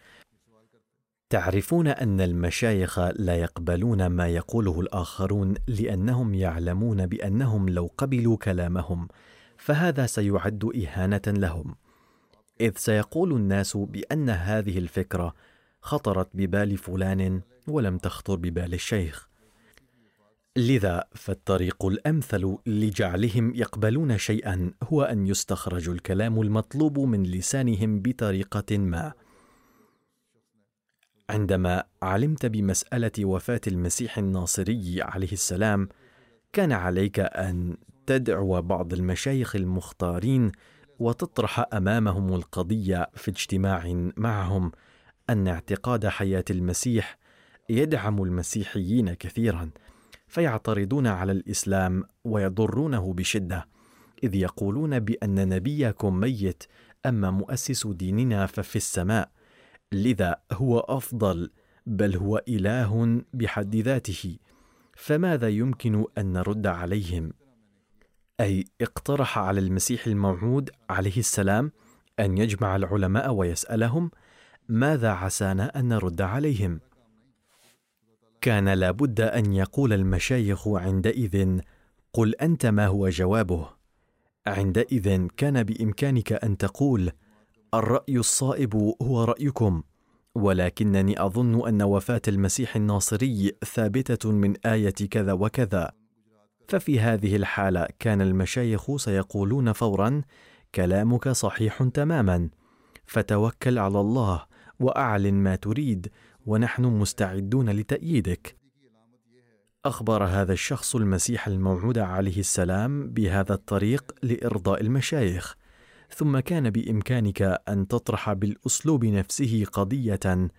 تعرفون أن المشايخ لا يقبلون ما يقوله الآخرون لأنهم يعلمون بأنهم لو قبلوا كلامهم فهذا سيعد إهانة لهم. إذ سيقول الناس بأن هذه الفكرة خطرت ببال فلان ولم تخطر ببال الشيخ. لذا فالطريق الأمثل لجعلهم يقبلون شيئا هو أن يستخرج الكلام المطلوب من لسانهم بطريقة ما. عندما علمت بمسألة وفاة المسيح الناصري عليه السلام كان عليك أن تدعو بعض المشايخ المختارين وتطرح أمامهم القضية في اجتماع معهم أن اعتقاد حياة المسيح يدعم المسيحيين كثيرا. فيعترضون على الإسلام ويضرونه بشدة إذ يقولون بأن نبيكم ميت أما مؤسس ديننا ففي السماء لذا هو أفضل بل هو إله بحد ذاته فماذا يمكن أن نرد عليهم؟ أي اقترح على المسيح الموعود عليه السلام أن يجمع العلماء ويسألهم ماذا عسانا أن نرد عليهم؟ كان لابد أن يقول المشايخ عندئذ قل أنت ما هو جوابه؟ عندئذ كان بإمكانك أن تقول الرأي الصائب هو رأيكم ولكنني أظن أن وفاة المسيح الناصري ثابتة من آية كذا وكذا. ففي هذه الحالة كان المشايخ سيقولون فورا كلامك صحيح تماما فتوكل على الله وأعلن ما تريد ونحن مستعدون لتأييدك. أخبر هذا الشخص المسيح الموعود عليه السلام بهذا الطريق لإرضاء المشايخ، ثم كان بإمكانك أن تطرح بالأسلوب نفسه قضية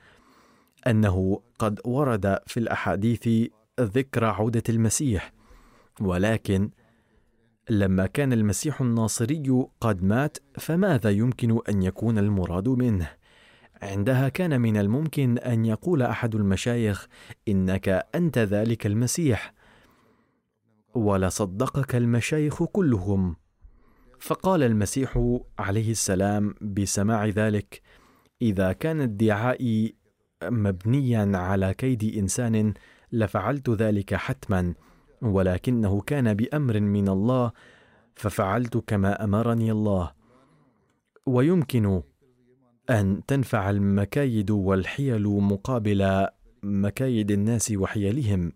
أنه قد ورد في الأحاديث ذكر عودة المسيح، ولكن لما كان المسيح الناصري قد مات فماذا يمكن أن يكون المراد منه؟ عندها كان من الممكن أن يقول أحد المشايخ إنك أنت ذلك المسيح. ولصدقك المشايخ كلهم. فقال المسيح عليه السلام بسماع ذلك إذا كان ادعائي مبنيا على كيد إنسان لفعلت ذلك حتما ولكنه كان بأمر من الله ففعلت كما أمرني الله. ويمكن أن تنفع المكايد والحيل مقابل مكايد الناس وحيلهم.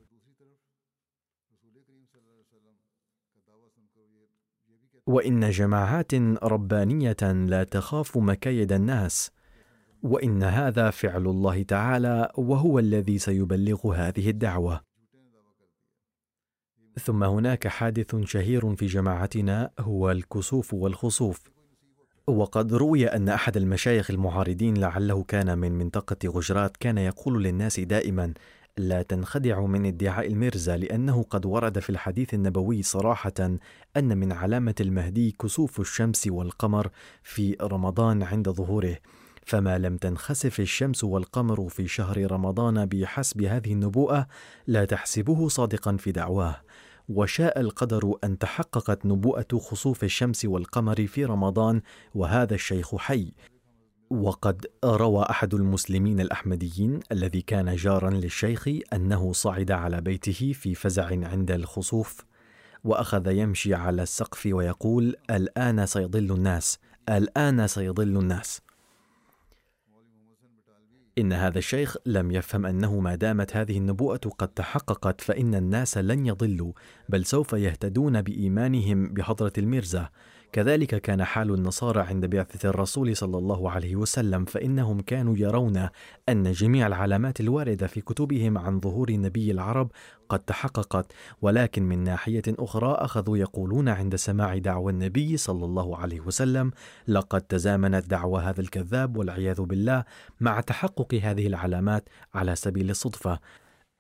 وإن جماعات ربانية لا تخاف مكايد الناس وإن هذا فعل الله تعالى وهو الذي سيبلغ هذه الدعوة. ثم هناك حادث شهير في جماعتنا هو الكسوف والخسوف. وقد روي أن أحد المشايخ المعارضين لعله كان من منطقة غجرات كان يقول للناس دائما لا تنخدعوا من ادعاء الميرزا لأنه قد ورد في الحديث النبوي صراحة أن من علامة المهدي كسوف الشمس والقمر في رمضان عند ظهوره. فما لم تنخسف الشمس والقمر في شهر رمضان بحسب هذه النبوءة لا تحسبه صادقا في دعواه. وشاء القدر أن تحققت نبوءة خسوف الشمس والقمر في رمضان وهذا الشيخ حي. وقد روى أحد المسلمين الأحمديين الذي كان جارا للشيخ أنه صعد على بيته في فزع عند الخسوف وأخذ يمشي على السقف ويقول الآن سيضل الناس الآن سيضل الناس. إن هذا الشيخ لم يفهم أنه ما دامت هذه النبوءة قد تحققت فإن الناس لن يضلوا بل سوف يهتدون بإيمانهم بحضرة الميرزا. كذلك كان حال النصارى عند بعثة الرسول صلى الله عليه وسلم فإنهم كانوا يرون أن جميع العلامات الواردة في كتبهم عن ظهور نبي العرب قد تحققت ولكن من ناحية أخرى أخذوا يقولون عند سماع دعوى النبي صلى الله عليه وسلم لقد تزامنت دعوى هذا الكذاب والعياذ بالله مع تحقق هذه العلامات على سبيل الصدفة.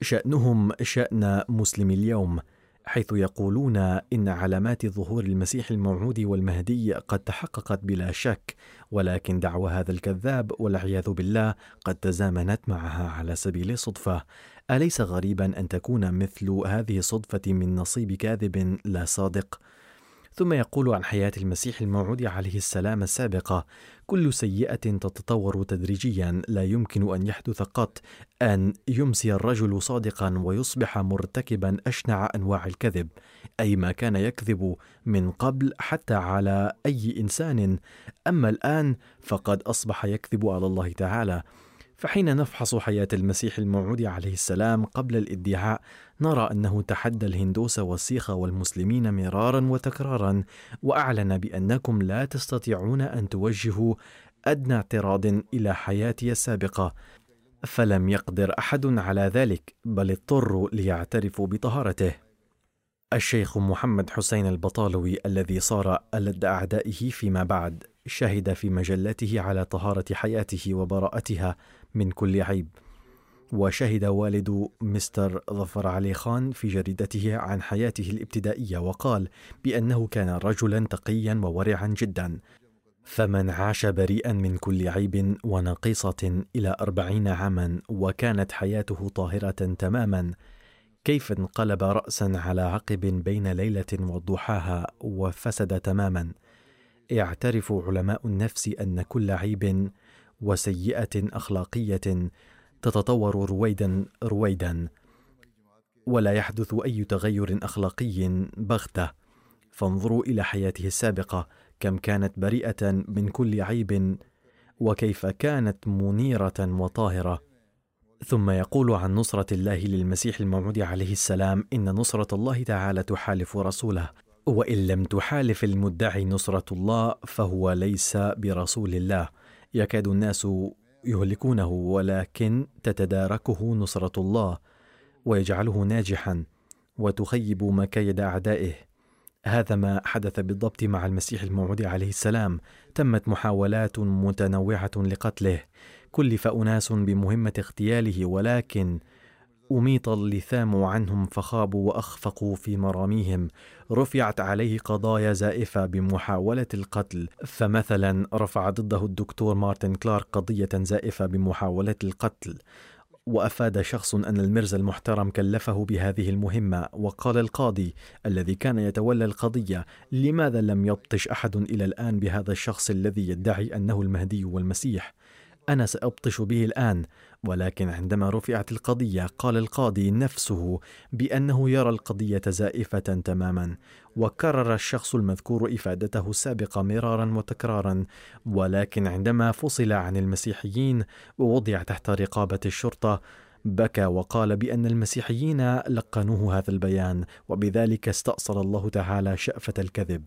شأنهم شأن مسلم اليوم. حيث يقولون إن علامات ظهور المسيح الموعود والمهدي قد تحققت بلا شك ولكن دعوى هذا الكذاب والعياذ بالله قد تزامنت معها على سبيل الصدفه أليس غريبا أن تكون مثل هذه الصدفه من نصيب كاذب لا صادق؟ ثم يقول عن حياة المسيح الموعود عليه السلام السابقة: كل سيئة تتطور تدريجيا لا يمكن أن يحدث قط أن يمسي الرجل صادقا ويصبح مرتكبا أشنع أنواع الكذب، أي ما كان يكذب من قبل حتى على أي إنسان، أما الآن فقد أصبح يكذب على الله تعالى. فحين نفحص حياة المسيح الموعود عليه السلام قبل الادعاء نرى أنه تحدى الهندوس والسيخ والمسلمين مرارا وتكرارا وأعلن بأنكم لا تستطيعون أن توجهوا أدنى اعتراض إلى حياتي السابقة. فلم يقدر أحد على ذلك بل اضطروا ليعترفوا بطهارته. الشيخ محمد حسين البطالوي الذي صار ألد أعدائه فيما بعد شهد في مجلته على طهارة حياته وبراءتها من كل عيب. وشهد والد مستر ظفر علي خان في جريدته عن حياته الابتدائية وقال بأنه كان رجلا تقيا وورعا جدا. فمن عاش بريئا من كل عيب ونقيصة إلى أربعين عاما وكانت حياته طاهرة تماما. كيف انقلب رأسا على عقب بين ليلة وضحاها وفسد تماما. يعترف علماء النفس أن كل عيب وسيئة أخلاقية تتطور رويدا رويدا. ولا يحدث أي تغير أخلاقي بغتة. فانظروا إلى حياته السابقة. كم كانت بريئة من كل عيب وكيف كانت منيرة وطاهرة. ثم يقول عن نصرة الله للمسيح الموعود عليه السلام إن نصرة الله تعالى تحالف رسوله. وإن لم تحالف المدعي نصرة الله فهو ليس برسول الله. يكاد الناس يهلكونه ولكن تتداركه نصرة الله ويجعله ناجحا وتخيب مكايد أعدائه. هذا ما حدث بالضبط مع المسيح الموعود عليه السلام. تمت محاولات متنوعة لقتله. كلف أناس بمهمة اغتياله ولكن أميط اللثام عنهم فخابوا وأخفقوا في مراميهم. رفعت عليه قضايا زائفة بمحاولة القتل. فمثلا رفع ضده الدكتور مارتن كلارك قضية زائفة بمحاولة القتل. وأفاد شخص أن المرزا المحترم كلفه بهذه المهمة. وقال القاضي الذي كان يتولى القضية لماذا لم يبطش أحد إلى الآن بهذا الشخص الذي يدعي أنه المهدي والمسيح؟ أنا سأبطش به الآن. ولكن عندما رفعت القضية قال القاضي نفسه بأنه يرى القضية زائفة تماما وكرر الشخص المذكور إفادته السابقه مرارا وتكرارا ولكن عندما فصل عن المسيحيين ووضع تحت رقابة الشرطة بكى وقال بأن المسيحيين لقنوه هذا البيان وبذلك استأصل الله تعالى شأفة الكذب.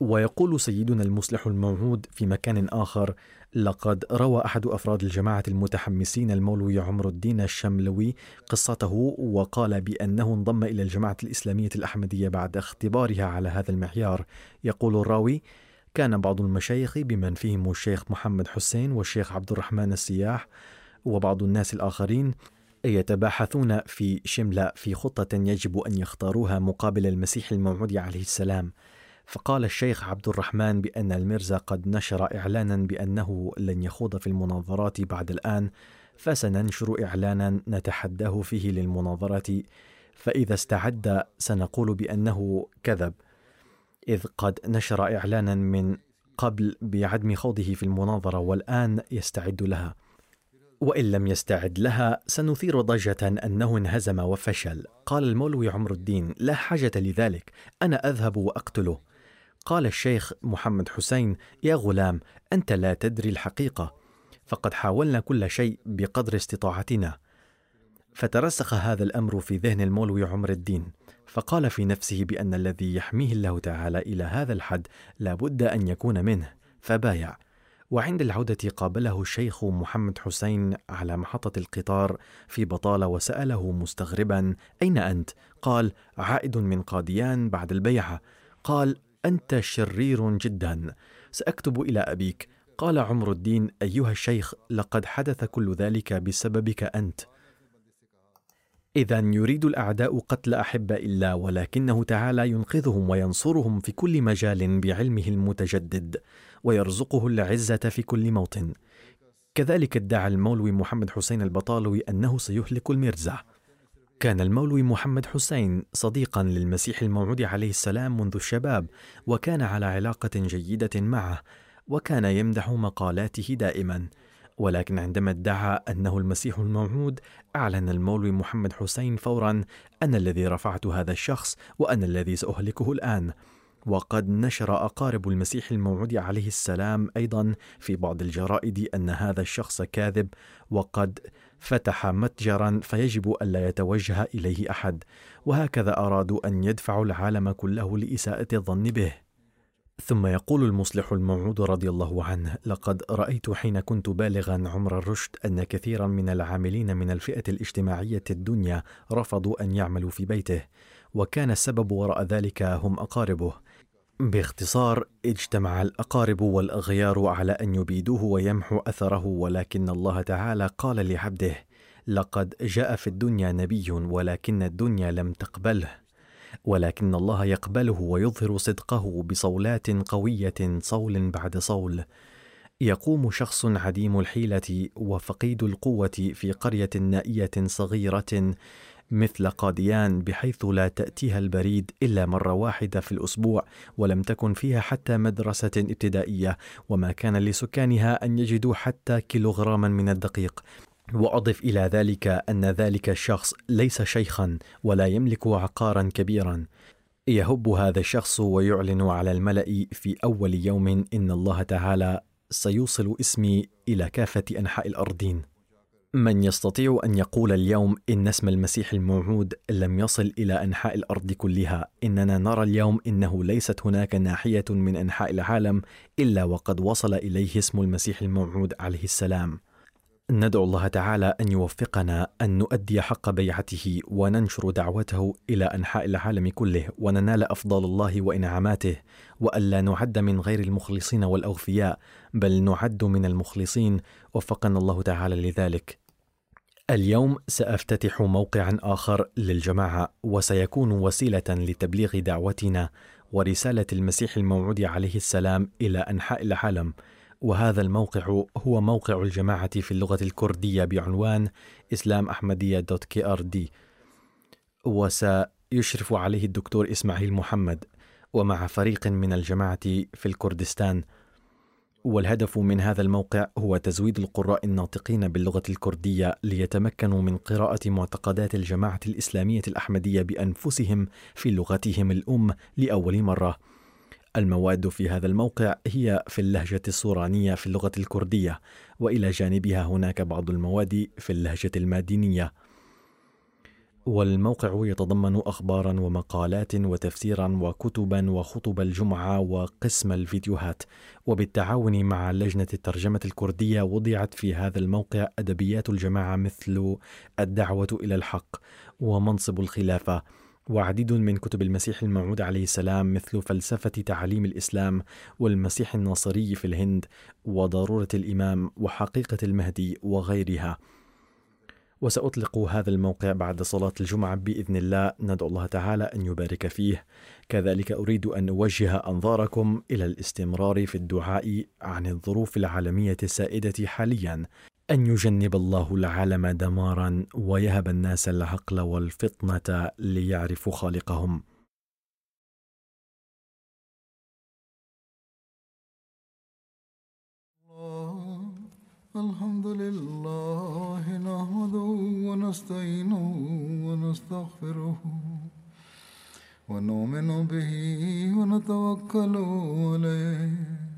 ويقول سيدنا المصلح الموعود في مكان آخر لقد روى أحد أفراد الجماعة المتحمسين المولوي عمر الدين الشملوي قصته وقال بأنه انضم إلى الجماعة الإسلامية الأحمدية بعد اختبارها على هذا المعيار. يقول الراوي كان بعض المشايخ بمن فيهم الشيخ محمد حسين والشيخ عبد الرحمن السياح وبعض الناس الآخرين يتباحثون في شملة في خطة يجب أن يختاروها مقابل المسيح الموعود عليه السلام. فقال الشيخ عبد الرحمن بأن الميرزا قد نشر إعلانا بأنه لن يخوض في المناظرات بعد الآن فسننشر إعلانا نتحداه فيه للمناظرة فإذا استعد سنقول بأنه كذب. إذ قد نشر إعلانا من قبل بعدم خوضه في المناظرة والآن يستعد لها. وإن لم يستعد لها سنثير ضجة أنه انهزم وفشل. قال المولوي عمر الدين لا حاجة لذلك أنا أذهب وأقتله. قال الشيخ محمد حسين يا غلام أنت لا تدري الحقيقة فقد حاولنا كل شيء بقدر استطاعتنا فترسخ هذا الأمر في ذهن المولوي عمر الدين فقال في نفسه بأن الذي يحميه الله تعالى إلى هذا الحد لا بد أن يكون منه فبايع وعند العودة قابله الشيخ محمد حسين على محطة القطار في بطالة وسأله مستغربا: أين أنت؟ قال: عائد من قاديان بعد البيعة. قال: أنت شرير جدا. سأكتب إلى أبيك. قال عمر الدين أيها الشيخ لقد حدث كل ذلك بسببك أنت. اذا يريد الأعداء قتل احب إلا ولكنه تعالى ينقذهم وينصرهم في كل مجال بعلمه المتجدد ويرزقه العزة في كل موطن. كذلك ادعى المولوي محمد حسين البطالوي أنه سيهلك المرزا. كان المولوي محمد حسين صديقا للمسيح الموعود عليه السلام منذ الشباب وكان على علاقة جيدة معه وكان يمدح مقالاته دائما. ولكن عندما ادعى أنه المسيح الموعود أعلن المولوي محمد حسين فورا أنا الذي رفعت هذا الشخص وأنا الذي سأهلكه الآن. وقد نشر أقارب المسيح الموعود عليه السلام أيضا في بعض الجرائد أن هذا الشخص كاذب وقد فتح متجرا فيجب ألا يتوجه إليه أحد. وهكذا أرادوا أن يدفعوا العالم كله لإساءة الظن به. ثم يقول المصلح الموعود رضي الله عنه لقد رأيت حين كنت بالغا عمر الرشد أن كثيرا من العاملين من الفئة الاجتماعية الدنيا رفضوا أن يعملوا في بيته وكان السبب وراء ذلك هم أقاربه. باختصار اجتمع الأقارب والأغيار على أن يبيدوه ويمحوا أثره ولكن الله تعالى قال لعبده لقد جاء في الدنيا نبي ولكن الدنيا لم تقبله. ولكن الله يقبله ويظهر صدقه بصولات قوية صول بعد صول. يقوم شخص عديم الحيلة وفقيد القوة في قرية نائية صغيرة مثل قاديان بحيث لا تأتيها البريد إلا مرة واحدة في الأسبوع ولم تكن فيها حتى مدرسة ابتدائية وما كان لسكانها أن يجدوا حتى كيلوغراما من الدقيق. وأضف إلى ذلك أن ذلك الشخص ليس شيخا ولا يملك عقارا كبيرا. يهب هذا الشخص ويعلن على الملأ في أول يوم إن الله تعالى سيوصل اسمي إلى كافة أنحاء الأرضين. من يستطيع أن يقول اليوم إن اسم المسيح الموعود لم يصل إلى أنحاء الأرض كلها إننا نرى اليوم إنه ليست هناك ناحية من أنحاء العالم إلا وقد وصل إليه اسم المسيح الموعود عليه السلام. ندعو الله تعالى أن يوفقنا أن نؤدي حق بيعته وننشر دعوته إلى أنحاء العالم كله وننال افضال الله وإنعاماته والا نعد من غير المخلصين والأوفياء بل نعد من المخلصين. وفقنا الله تعالى لذلك. اليوم سأفتتح موقعا آخر للجماعة وسيكون وسيلة لتبليغ دعوتنا ورسالة المسيح الموعود عليه السلام إلى أنحاء العالم. وهذا الموقع هو موقع الجماعة في اللغة الكردية بعنوان إسلام أحمدية دوت كي آر دي. وسيشرف عليه الدكتور إسماعيل محمد ومع فريق من الجماعة في الكردستان. والهدف من هذا الموقع هو تزويد القراء الناطقين باللغة الكردية ليتمكنوا من قراءة معتقدات الجماعة الإسلامية الأحمدية بأنفسهم في لغتهم الأم لأول مرة. المواد في هذا الموقع هي في اللهجة السورانية في اللغة الكردية وإلى جانبها هناك بعض المواد في اللهجة المادينية. والموقع يتضمن أخبارا ومقالات وتفسيرا وكتبا وخطب الجمعة وقسم الفيديوهات. وبالتعاون مع لجنة الترجمة الكردية وضعت في هذا الموقع أدبيات الجماعة مثل الدعوة إلى الحق ومنصب الخلافة. وعديد من كتب المسيح الموعود عليه السلام مثل فلسفة تعاليم الإسلام والمسيح الناصري في الهند وضرورة الإمام وحقيقة المهدي وغيرها. وسأطلق هذا الموقع بعد صلاة الجمعة بإذن الله. ندعو الله تعالى أن يبارك فيه. كذلك أريد أن أوجه أنظاركم إلى الاستمرار في الدعاء عن الظروف العالمية السائدة حاليا. أن يجنب الله العالم دمارا ويهب الناس العقل والفطنة ليعرفوا خالقهم. الحمد لله نحمده ونستعينه ونستغفره ونؤمن به ونتوكل عليه